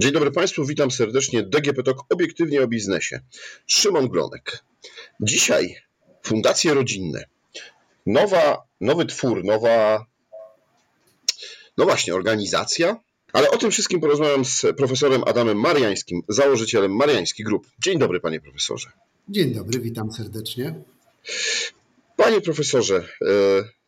Dzień dobry Państwu, witam serdecznie. DGP Talk obiektywnie o biznesie. Szymon Glonek. Dzisiaj Fundacje Rodzinne. Nowa, nowy twór, nowa, no właśnie, organizacja. Ale o tym wszystkim porozmawiam z profesorem Adamem Mariańskim, założycielem Mariański Group. Dzień dobry, panie profesorze. Dzień dobry, witam serdecznie. Panie profesorze, e,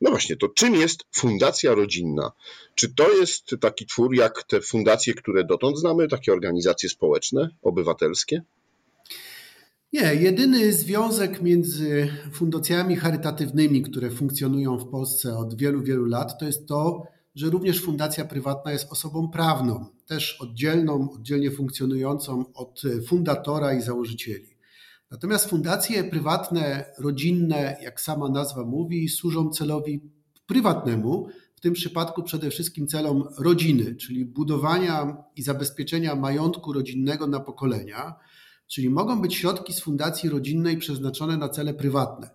no właśnie, to czym jest Fundacja Rodzinna? Czy to jest taki twór jak te fundacje, które dotąd znamy, takie organizacje społeczne, obywatelskie? Nie, jedyny związek między fundacjami charytatywnymi, które funkcjonują w Polsce od wielu, wielu lat, to jest to, że również fundacja prywatna jest osobą prawną, też oddzielną, oddzielnie funkcjonującą od fundatora i założycieli. Natomiast fundacje prywatne, rodzinne, jak sama nazwa mówi, służą celowi prywatnemu, w tym przypadku przede wszystkim celom rodziny, czyli budowania i zabezpieczenia majątku rodzinnego na pokolenia, czyli mogą być środki z fundacji rodzinnej przeznaczone na cele prywatne,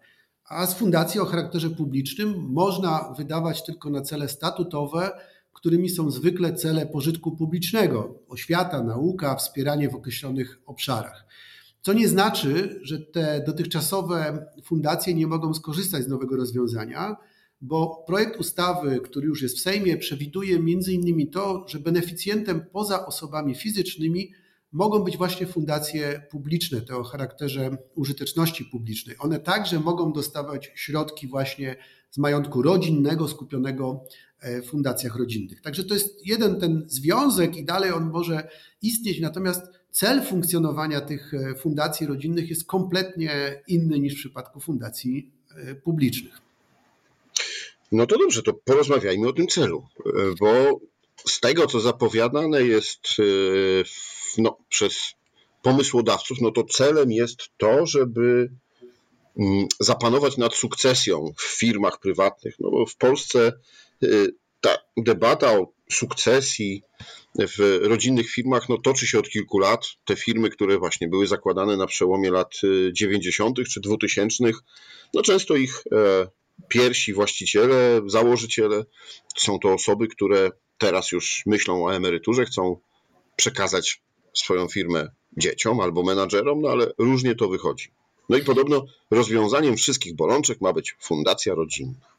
a z fundacji o charakterze publicznym można wydawać tylko na cele statutowe, którymi są zwykle cele pożytku publicznego oświata, nauka, wspieranie w określonych obszarach. Co nie znaczy, że te dotychczasowe fundacje nie mogą skorzystać z nowego rozwiązania, bo projekt ustawy, który już jest w Sejmie, przewiduje między innymi to, że beneficjentem poza osobami fizycznymi mogą być właśnie fundacje publiczne, te o charakterze użyteczności publicznej. One także mogą dostawać środki właśnie z majątku rodzinnego skupionego e, w fundacjach rodzinnych. Także to jest jeden ten związek i dalej on może istnieć, natomiast cel funkcjonowania tych e, fundacji rodzinnych jest kompletnie inny niż w przypadku fundacji e, publicznych. No to dobrze, to porozmawiajmy o tym celu, e, bo z tego, co zapowiadane jest no, przez pomysłodawców, no to celem jest to, żeby mm, zapanować nad sukcesją w firmach prywatnych. No bo w Polsce ta debata o sukcesji w rodzinnych firmach no, toczy się od kilku lat. Te firmy, które właśnie były zakładane na przełomie lat 90. Y, czy 2000, no często ich e, pierwsi właściciele, założyciele są to osoby, które teraz już myślą o emeryturze, chcą przekazać swoją firmę dzieciom albo menadżerom, no ale różnie to wychodzi. No i podobno rozwiązaniem wszystkich bolączek ma być fundacja rodzinna.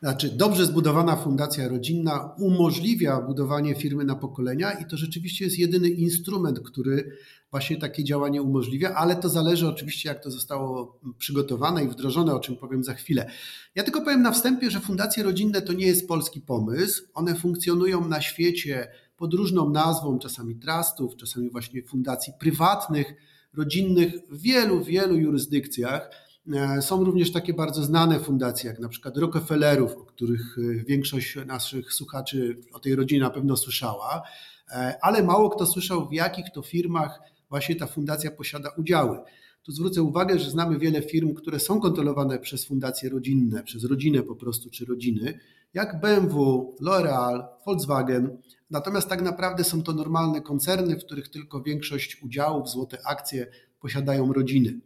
Znaczy, dobrze zbudowana fundacja rodzinna umożliwia budowanie firmy na pokolenia i to rzeczywiście jest jedyny instrument, który właśnie takie działanie umożliwia, ale to zależy oczywiście, jak to zostało przygotowane i wdrożone, o czym powiem za chwilę. Ja tylko powiem na wstępie, że fundacje rodzinne to nie jest polski pomysł. One funkcjonują na świecie pod różną nazwą, czasami trustów, czasami właśnie fundacji prywatnych, rodzinnych w wielu, wielu jurysdykcjach. E, są również takie bardzo znane fundacje, jak na przykład Rockefellerów, o których e, większość naszych słuchaczy o tej rodzinie na pewno słyszała, e, ale mało kto słyszał, w jakich to firmach właśnie ta fundacja posiada udziały. Tu zwrócę uwagę, że znamy wiele firm, które są kontrolowane przez fundacje rodzinne, przez rodzinę po prostu, czy rodziny, jak BMW, L'Oreal, Volkswagen. Natomiast tak naprawdę są to normalne koncerny, w których tylko większość udziałów, złote akcje posiadają rodziny.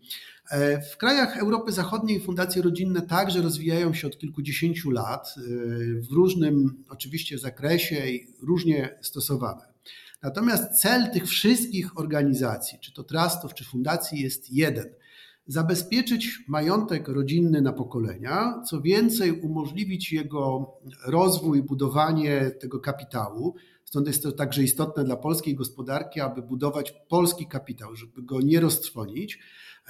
E, w krajach Europy Zachodniej fundacje rodzinne także rozwijają się od kilkudziesięciu lat e, w różnym oczywiście zakresie i różnie stosowane. Natomiast cel tych wszystkich organizacji, czy to trustów, czy fundacji, jest jeden. Zabezpieczyć majątek rodzinny na pokolenia, co więcej, umożliwić jego rozwój, budowanie tego kapitału. Stąd jest to także istotne dla polskiej gospodarki, aby budować polski kapitał, żeby go nie roztrwonić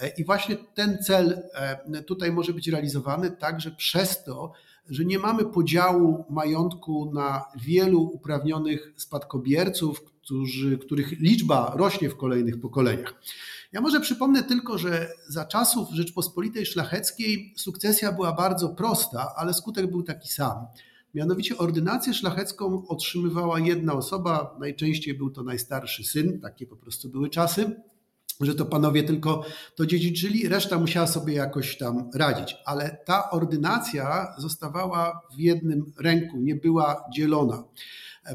E, I właśnie ten cel e, tutaj może być realizowany także przez to, że nie mamy podziału majątku na wielu uprawnionych spadkobierców, którzy, których liczba rośnie w kolejnych pokoleniach. Ja może przypomnę tylko, że za czasów Rzeczpospolitej Szlacheckiej sukcesja była bardzo prosta, ale skutek był taki sam. Mianowicie ordynację szlachecką otrzymywała jedna osoba, najczęściej był to najstarszy syn, takie po prostu były czasy że to panowie tylko to dziedziczyli, reszta musiała sobie jakoś tam radzić. Ale ta ordynacja zostawała w jednym ręku, nie była dzielona.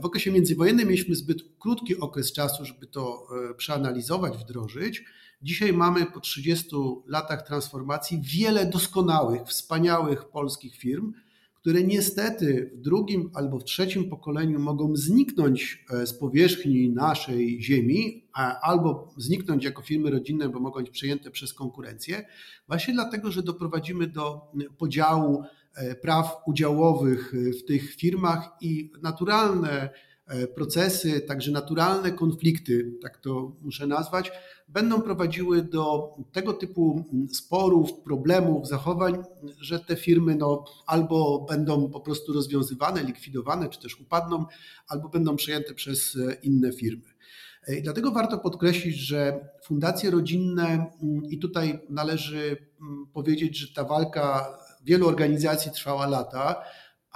W okresie międzywojennym mieliśmy zbyt krótki okres czasu, żeby to e, przeanalizować, wdrożyć. Dzisiaj mamy po 30 latach transformacji wiele doskonałych, wspaniałych polskich firm, które niestety w drugim albo w trzecim pokoleniu mogą zniknąć z powierzchni naszej ziemi, albo zniknąć jako firmy rodzinne, bo mogą być przejęte przez konkurencję, właśnie dlatego, że doprowadzimy do podziału praw udziałowych w tych firmach i naturalne E, procesy, także naturalne konflikty, tak to muszę nazwać, będą prowadziły do tego typu sporów, problemów, zachowań, że te firmy no, albo będą po prostu rozwiązywane, likwidowane, czy też upadną, albo będą przejęte przez inne firmy. E, I dlatego warto podkreślić, że fundacje rodzinne, i tutaj należy powiedzieć, że ta walka wielu organizacji trwała lata,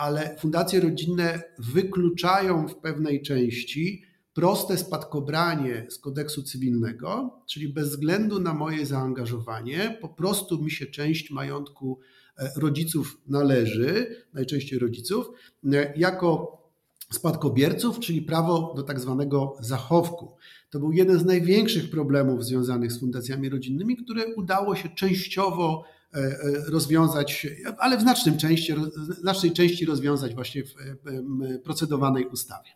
ale fundacje rodzinne wykluczają w pewnej części proste spadkobranie z kodeksu cywilnego, czyli bez względu na moje zaangażowanie, po prostu mi się część majątku e, rodziców należy, najczęściej rodziców, e, jako spadkobierców, czyli prawo do tak zwanego zachowku. To był jeden z największych problemów związanych z fundacjami rodzinnymi, które udało się częściowo rozwiązać, ale w znacznym części, znacznej części rozwiązać właśnie w procedowanej ustawie.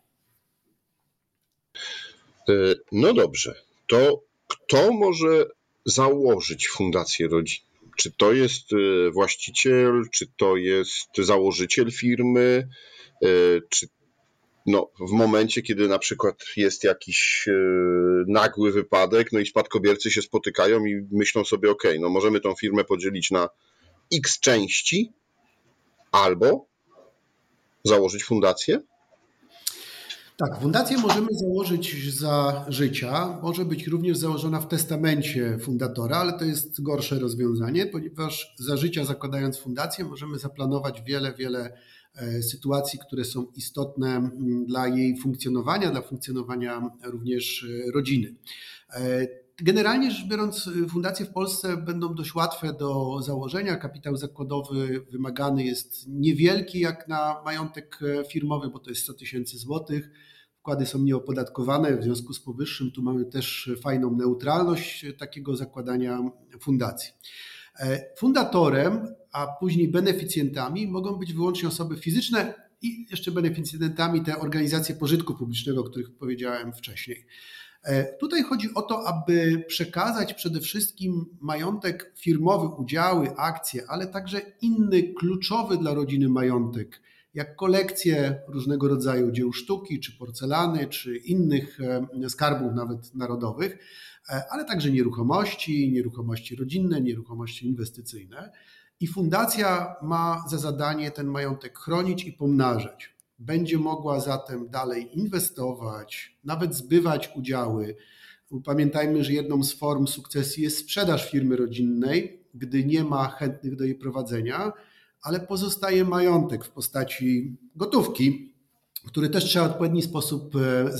E, no dobrze, to kto może założyć Fundację Rodzin? Czy to jest właściciel, czy to jest założyciel firmy, czy no, w momencie, kiedy na przykład jest jakiś e, nagły wypadek, no i spadkobiercy się spotykają i myślą sobie, ok, no możemy tą firmę podzielić na x części, albo założyć fundację? Tak, fundację możemy założyć za życia. Może być również założona w testamencie fundatora, ale to jest gorsze rozwiązanie, ponieważ za życia zakładając fundację możemy zaplanować wiele, wiele sytuacji, które są istotne mm, dla jej funkcjonowania, dla funkcjonowania również e, rodziny. E, generalnie rzecz biorąc, fundacje w Polsce będą dość łatwe do założenia. Kapitał zakładowy wymagany jest niewielki jak na majątek firmowy, bo to jest 100 tysięcy złotych. Wkłady są nieopodatkowane, w związku z powyższym tu mamy też fajną neutralność takiego zakładania fundacji. Fundatorem a później beneficjentami mogą być wyłącznie osoby fizyczne i jeszcze beneficjentami te organizacje pożytku publicznego, o których powiedziałem wcześniej. E, tutaj chodzi o to, aby przekazać przede wszystkim majątek firmowy, udziały, akcje, ale także inny kluczowy dla rodziny majątek, jak kolekcje różnego rodzaju dzieł sztuki, czy porcelany, czy innych e, skarbów nawet narodowych, e, ale także nieruchomości, nieruchomości rodzinne, nieruchomości inwestycyjne. I fundacja ma za zadanie ten majątek chronić i pomnażać. Będzie mogła zatem dalej inwestować, nawet zbywać udziały. Pamiętajmy, że jedną z form sukcesji jest sprzedaż firmy rodzinnej, gdy nie ma chętnych do jej prowadzenia, ale pozostaje majątek w postaci gotówki, który też trzeba w odpowiedni sposób e,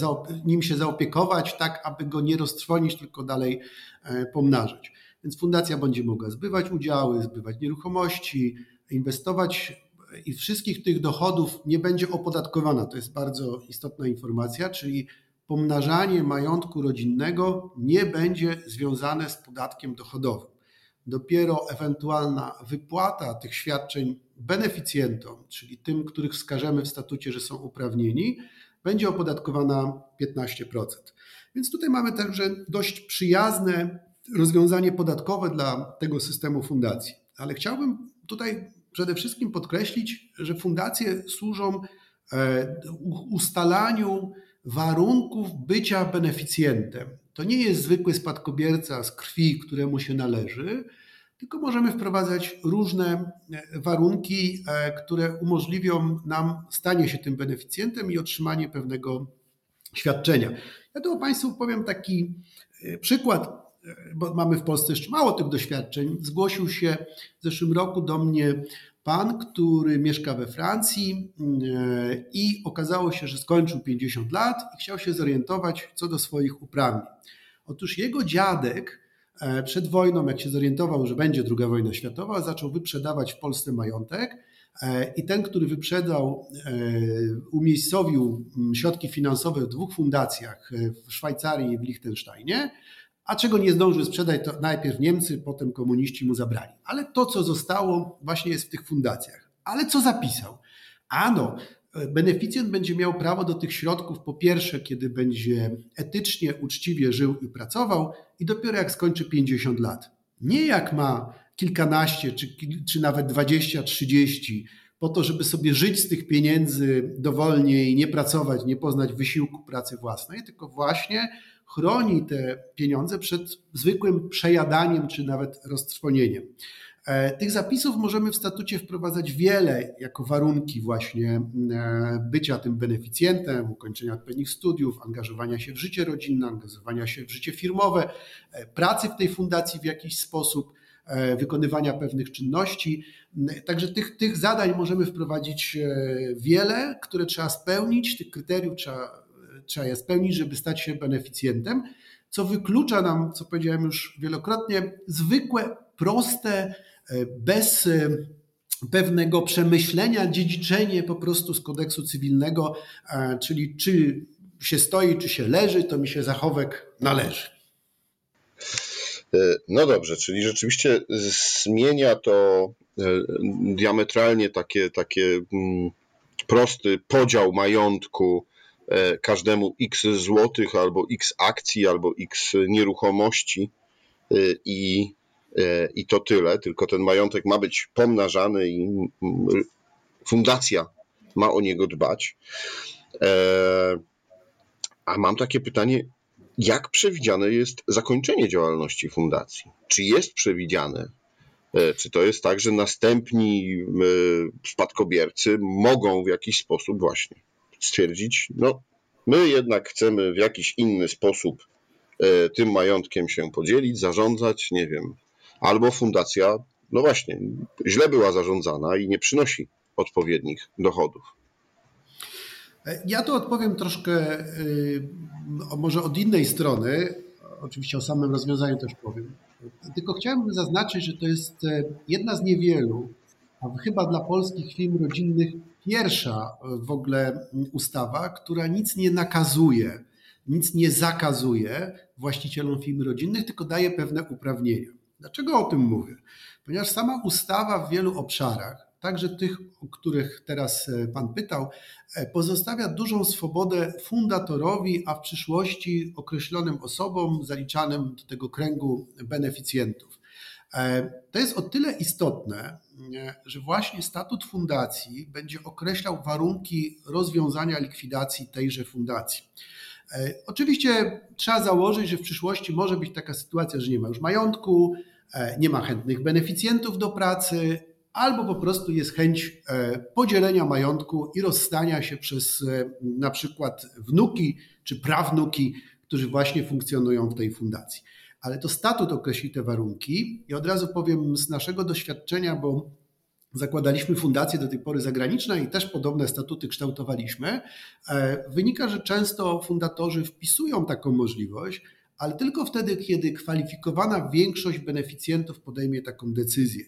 nim się zaopiekować, tak aby go nie roztrwonić, tylko dalej e, pomnażać. Więc fundacja będzie mogła zbywać udziały, zbywać nieruchomości, inwestować i wszystkich tych dochodów nie będzie opodatkowana. To jest bardzo istotna informacja, czyli pomnażanie majątku rodzinnego nie będzie związane z podatkiem dochodowym. Dopiero ewentualna wypłata tych świadczeń beneficjentom, czyli tym, których wskażemy w statucie, że są uprawnieni, będzie opodatkowana 15%. Więc tutaj mamy także dość przyjazne rozwiązanie podatkowe dla tego systemu fundacji. Ale chciałbym tutaj przede wszystkim podkreślić, że fundacje służą e, ustalaniu warunków bycia beneficjentem. To nie jest zwykły spadkobierca z krwi, któremu się należy, tylko możemy wprowadzać różne e, warunki, e, które umożliwią nam stanie się tym beneficjentem i otrzymanie pewnego świadczenia. Ja tu Państwu powiem taki przykład bo mamy w Polsce jeszcze mało tych doświadczeń, zgłosił się w zeszłym roku do mnie pan, który mieszka we Francji e, i okazało się, że skończył 50 lat i chciał się zorientować co do swoich uprawnień. Otóż jego dziadek e, przed wojną, jak się zorientował, że będzie druga wojna światowa, zaczął wyprzedawać w Polsce majątek e, i ten, który wyprzedał, umiejscowił środki finansowe w dwóch fundacjach w Szwajcarii i w Liechtensteinie a czego nie zdążył sprzedać, to najpierw Niemcy, potem komuniści mu zabrali. Ale to, co zostało, właśnie jest w tych fundacjach. Ale co zapisał? Ano, beneficjent będzie miał prawo do tych środków po pierwsze, kiedy będzie etycznie, uczciwie żył i pracował, i dopiero jak skończy 50 lat. Nie jak ma kilkanaście, czy, czy nawet 20, 30, po to, żeby sobie żyć z tych pieniędzy dowolnie i nie pracować, nie poznać wysiłku pracy własnej, tylko właśnie chroni te pieniądze przed zwykłym przejadaniem czy nawet roztrwonieniem. E, tych zapisów możemy w statucie wprowadzać wiele jako warunki właśnie e, bycia tym beneficjentem, ukończenia odpowiednich studiów, angażowania się w życie rodzinne, angażowania się w życie firmowe, e, pracy w tej fundacji w jakiś sposób, wykonywania pewnych czynności. Także tych, tych zadań możemy wprowadzić wiele, które trzeba spełnić, tych kryteriów trzeba, trzeba je spełnić, żeby stać się beneficjentem, co wyklucza nam, co powiedziałem już wielokrotnie, zwykłe, proste, bez e, pewnego przemyślenia, dziedziczenie po prostu z kodeksu cywilnego, e, czyli czy się stoi, czy się leży, to mi się zachowek należy. E, no dobrze, czyli rzeczywiście zmienia to diametralnie takie, takie mm, prosty podział majątku każdemu x złotych, albo x akcji, albo x nieruchomości i E, i to tyle, tylko ten majątek ma być pomnażany i fundacja ma o niego dbać. E, a mam takie pytanie, jak przewidziane jest zakończenie działalności fundacji? Czy jest przewidziane? E, czy to jest tak, że następni spadkobiercy mogą w jakiś sposób właśnie stwierdzić, no my jednak chcemy w jakiś inny sposób tym majątkiem się podzielić, zarządzać, nie wiem, albo fundacja, no właśnie, źle była zarządzana i nie przynosi odpowiednich dochodów. Ja tu odpowiem troszkę y, może od innej strony. Oczywiście o samym rozwiązaniu też powiem. Tylko chciałbym zaznaczyć, że to jest e, jedna z niewielu, a chyba dla polskich firm rodzinnych pierwsza w ogóle ustawa, która nic nie nakazuje, nic nie zakazuje właścicielom firm rodzinnych, tylko daje pewne uprawnienia. Dlaczego o tym mówię? Ponieważ sama ustawa w wielu obszarach, także tych, o których teraz e, Pan pytał, e, pozostawia dużą swobodę fundatorowi, a w przyszłości określonym osobom zaliczanym do tego kręgu beneficjentów. E, to jest o tyle istotne, że właśnie statut fundacji będzie określał warunki rozwiązania likwidacji tejże fundacji. E, oczywiście trzeba założyć, że w przyszłości może być taka sytuacja, że nie ma już majątku, e, nie ma chętnych beneficjentów do pracy, albo po prostu jest chęć podzielenia majątku i rozstania się przez na przykład wnuki czy prawnuki, którzy właśnie funkcjonują w tej fundacji. Ale to statut określi te warunki i od razu powiem z naszego doświadczenia, bo zakładaliśmy fundacje do tej pory zagraniczne i też podobne statuty kształtowaliśmy, e, wynika, że często fundatorzy wpisują taką możliwość, ale tylko wtedy, kiedy kwalifikowana większość beneficjentów podejmie taką decyzję.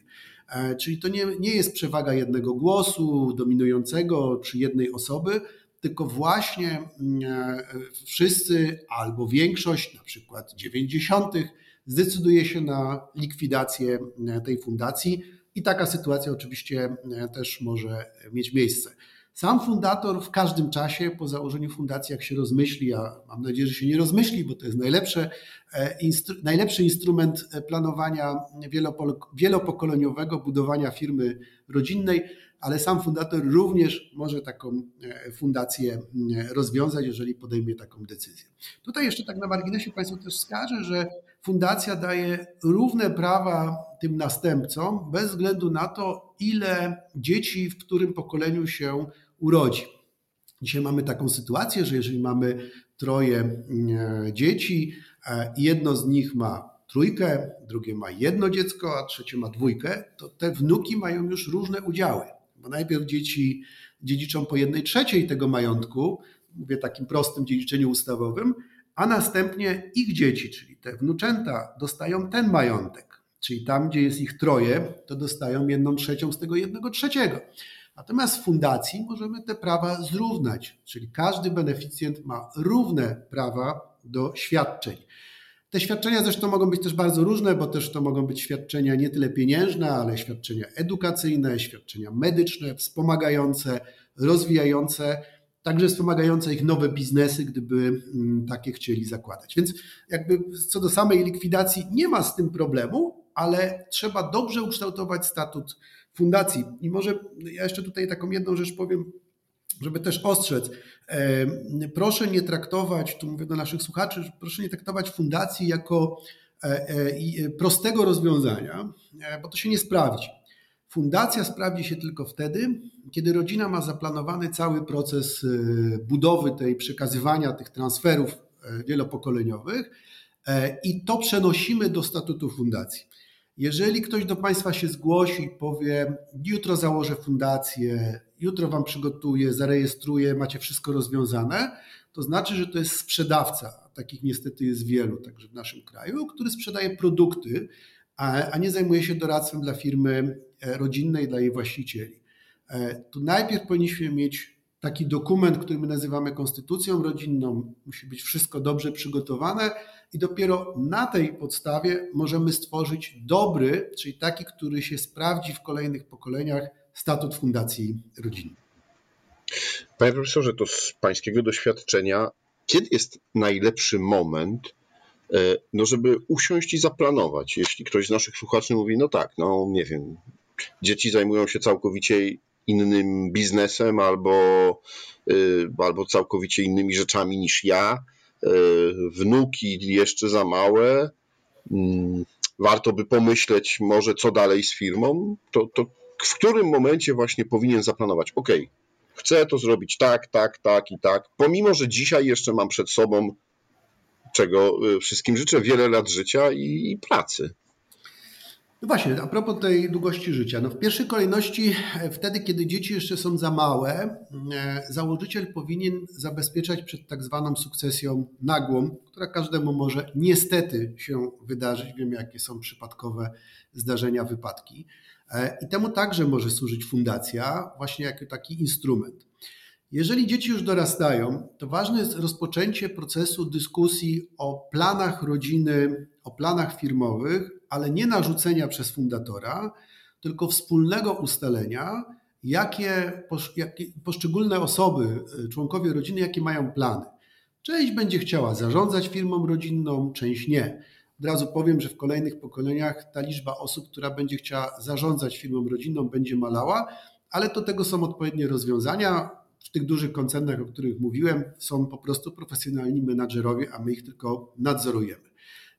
E, czyli to nie, nie jest przewaga jednego głosu dominującego czy jednej osoby, tylko właśnie mm, e, wszyscy albo większość, na przykład 90., zdecyduje się na likwidację tej fundacji i taka sytuacja oczywiście e, też może mieć miejsce. Sam fundator w każdym czasie, po założeniu fundacji, jak się rozmyśli, a mam nadzieję, że się nie rozmyśli, bo to jest najlepsze, e, instru, najlepszy instrument e, planowania wielopokoleniowego, budowania firmy rodzinnej, ale sam fundator również może taką fundację rozwiązać, jeżeli podejmie taką decyzję. Tutaj jeszcze tak na marginesie Państwu też wskażę, że fundacja daje równe prawa tym następcom, bez względu na to, ile dzieci w którym pokoleniu się urodzi. Dzisiaj mamy taką sytuację, że jeżeli mamy troje e, dzieci e, jedno z nich ma trójkę, drugie ma jedno dziecko, a trzecie ma dwójkę, to te wnuki mają już różne udziały. Bo najpierw dzieci dziedziczą po jednej trzeciej tego majątku, mówię takim prostym dziedziczeniu ustawowym, a następnie ich dzieci, czyli te wnuczęta, dostają ten majątek. Czyli tam, gdzie jest ich troje, to dostają jedną trzecią z tego jednego trzeciego. Natomiast w fundacji możemy te prawa zrównać, czyli każdy beneficjent ma równe prawa do świadczeń. Te świadczenia zresztą mogą być też bardzo różne, bo też to mogą być świadczenia nie tyle pieniężne, ale świadczenia edukacyjne, świadczenia medyczne, wspomagające, rozwijające, także wspomagające ich nowe biznesy, gdyby mm, takie chcieli zakładać. Więc jakby co do samej likwidacji nie ma z tym problemu, ale trzeba dobrze ukształtować statut fundacji. I może ja jeszcze tutaj taką jedną rzecz powiem, żeby też ostrzec. Proszę nie traktować, tu mówię do naszych słuchaczy, proszę nie traktować fundacji jako e, e, prostego rozwiązania, e, bo to się nie sprawdzi. Fundacja sprawdzi się tylko wtedy, kiedy rodzina ma zaplanowany cały proces budowy tej, przekazywania tych transferów wielopokoleniowych i to przenosimy do statutu fundacji. Jeżeli ktoś do Państwa się zgłosi i powie, jutro założę fundację, jutro Wam przygotuję, zarejestruję, macie wszystko rozwiązane, to znaczy, że to jest sprzedawca. Takich niestety jest wielu, także w naszym kraju, który sprzedaje produkty, a nie zajmuje się doradztwem dla firmy e, rodzinnej, dla jej właścicieli. E, tu najpierw powinniśmy mieć taki dokument, który my nazywamy konstytucją rodzinną. Musi być wszystko dobrze przygotowane i dopiero na tej podstawie możemy stworzyć dobry, czyli taki, który się sprawdzi w kolejnych pokoleniach, statut Fundacji Rodzinnej. Panie profesorze, to z pańskiego doświadczenia, kiedy jest najlepszy moment, e, no żeby usiąść i zaplanować? Jeśli ktoś z naszych słuchaczy mówi, no tak, no nie wiem, dzieci zajmują się całkowicie innym biznesem albo, y, albo całkowicie innymi rzeczami niż ja. Y, wnuki jeszcze za małe. Mm, warto by pomyśleć, może co dalej z firmą. To, to w którym momencie właśnie powinien zaplanować? OK, chcę to zrobić tak, tak, tak i tak. Pomimo, że dzisiaj jeszcze mam przed sobą, czego y, wszystkim życzę, wiele lat życia i, pracy. No właśnie, a propos tej długości życia. No w pierwszej kolejności, e, wtedy, kiedy dzieci jeszcze są za małe, e, założyciel powinien zabezpieczać przed tak zwaną sukcesją nagłą, która każdemu może niestety się wydarzyć. Wiemy, jakie są przypadkowe zdarzenia, wypadki. E, I temu także może służyć fundacja, właśnie jako taki instrument. Jeżeli dzieci już dorastają, to ważne jest rozpoczęcie procesu dyskusji o planach rodziny, o planach firmowych, ale nie narzucenia przez fundatora, tylko wspólnego ustalenia, jakie, jakie poszczególne osoby, y, członkowie rodziny, jakie mają plany. Część będzie chciała zarządzać firmą rodzinną, część nie. Od razu powiem, że w kolejnych pokoleniach ta liczba osób, która będzie chciała zarządzać firmą rodzinną, będzie malała, ale do tego są odpowiednie rozwiązania. W tych dużych koncernach, o których mówiłem, są po prostu profesjonalni menadżerowie, a my ich tylko nadzorujemy.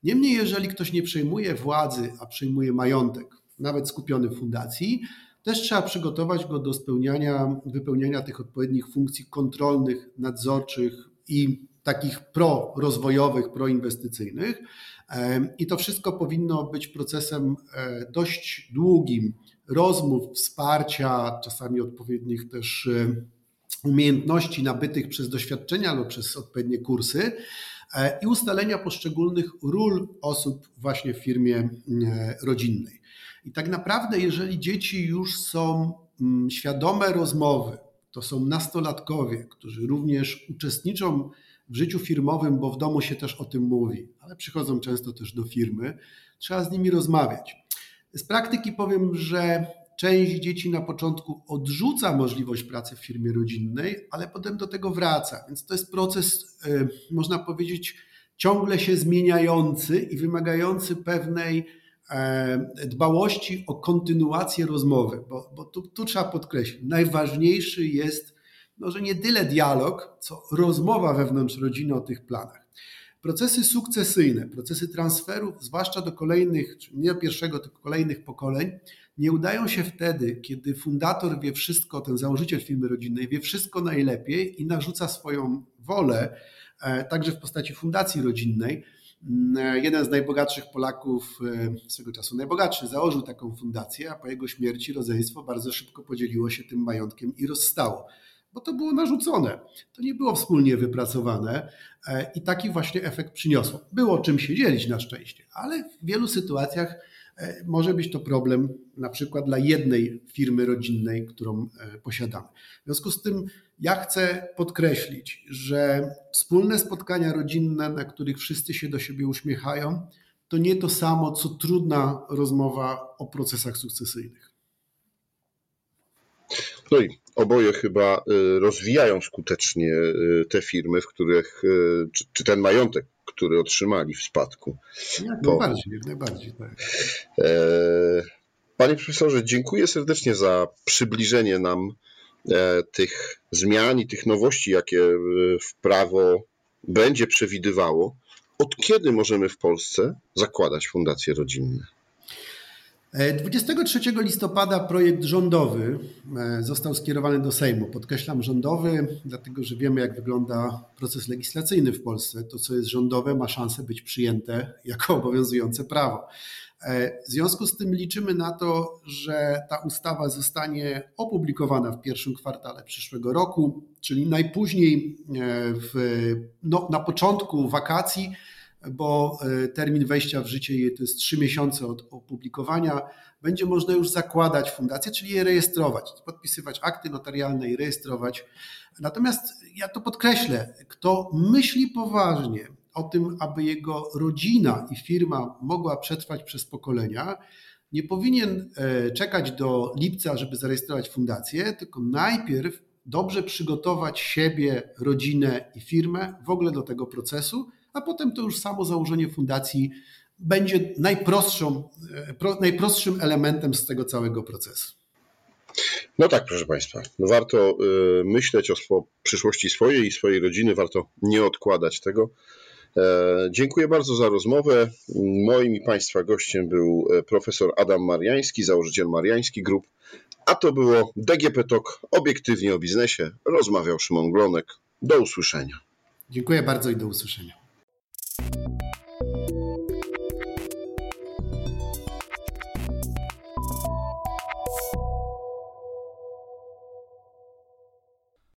Niemniej, jeżeli ktoś nie przejmuje władzy, a przejmuje majątek, nawet skupiony w fundacji, też trzeba przygotować go do spełniania, wypełniania tych odpowiednich funkcji kontrolnych, nadzorczych i takich pro-rozwojowych, proinwestycyjnych. I to wszystko powinno być procesem e, dość długim rozmów, wsparcia, czasami odpowiednich też e, umiejętności nabytych przez doświadczenia lub przez odpowiednie kursy. E, i ustalenia poszczególnych ról osób właśnie w firmie rodzinnej. I tak naprawdę, jeżeli dzieci już są świadome rozmowy, to są nastolatkowie, którzy również uczestniczą w życiu firmowym, bo w domu się też o tym mówi, ale przychodzą często też do firmy, trzeba z nimi rozmawiać. Z praktyki powiem, że Część dzieci na początku odrzuca możliwość pracy w firmie rodzinnej, ale potem do tego wraca. Więc to jest proces, e, można powiedzieć, ciągle się zmieniający i wymagający pewnej e, dbałości o kontynuację rozmowy, bo, bo tu, tu trzeba podkreślić, najważniejszy jest może nie tyle dialog, co rozmowa wewnątrz rodziny o tych planach. Procesy sukcesyjne, procesy transferów, zwłaszcza do kolejnych, nie do pierwszego, tylko kolejnych pokoleń, nie udają się wtedy, kiedy fundator wie wszystko, ten założyciel firmy rodzinnej wie wszystko najlepiej i narzuca swoją wolę, e, także w postaci fundacji rodzinnej. Mm, jeden z najbogatszych Polaków, e, swego czasu najbogatszy, założył taką fundację, a po jego śmierci rodzeństwo bardzo szybko podzieliło się tym majątkiem i rozstało bo to było narzucone. To nie było wspólnie wypracowane e, i taki właśnie efekt przyniosło. Było czym się dzielić na szczęście, ale w wielu sytuacjach e, może być to problem na przykład dla jednej firmy rodzinnej, którą e, posiadamy. W związku z tym ja chcę podkreślić, że wspólne spotkania rodzinne, na których wszyscy się do siebie uśmiechają, to nie to samo, co trudna rozmowa o procesach sukcesyjnych. No i oboje chyba y, rozwijają skutecznie y, te firmy, w których, y, czy, czy ten majątek, który otrzymali w spadku. Jak najbardziej, jak najbardziej. Tak. E, panie profesorze, dziękuję serdecznie za przybliżenie nam e, tych zmian i tych nowości, jakie w prawo będzie przewidywało. Od kiedy możemy w Polsce zakładać fundacje rodzinne? 23 e, listopada projekt rządowy e, został skierowany do Sejmu. Podkreślam rządowy, dlatego że wiemy, jak wygląda proces legislacyjny w Polsce. To, co jest rządowe, ma szansę być przyjęte jako obowiązujące prawo. E, w związku z tym liczymy na to, że ta ustawa zostanie opublikowana w pierwszym kwartale przyszłego roku, czyli najpóźniej w, no, na początku wakacji bo e, termin wejścia w życie to jest trzy miesiące od opublikowania, będzie można już zakładać fundację, czyli je rejestrować, podpisywać akty notarialne i rejestrować. Natomiast ja to podkreślę, kto myśli poważnie o tym, aby jego rodzina i firma mogła przetrwać przez pokolenia, nie powinien e, czekać do lipca, żeby zarejestrować fundację, tylko najpierw dobrze przygotować siebie, rodzinę i firmę w ogóle do tego procesu, a potem to już samo założenie fundacji będzie najprostszą, e, najprostszym elementem z tego całego procesu. No tak, proszę Państwa. No warto e, myśleć o przyszłości swojej i swojej rodziny, warto nie odkładać tego. E, dziękuję bardzo za rozmowę. Moim i Państwa gościem był profesor Adam Mariański, założyciel Mariański Group, a to było DGP Talk, obiektywnie o biznesie. Rozmawiał Szymon Glonek. Do usłyszenia. Dziękuję bardzo i do usłyszenia.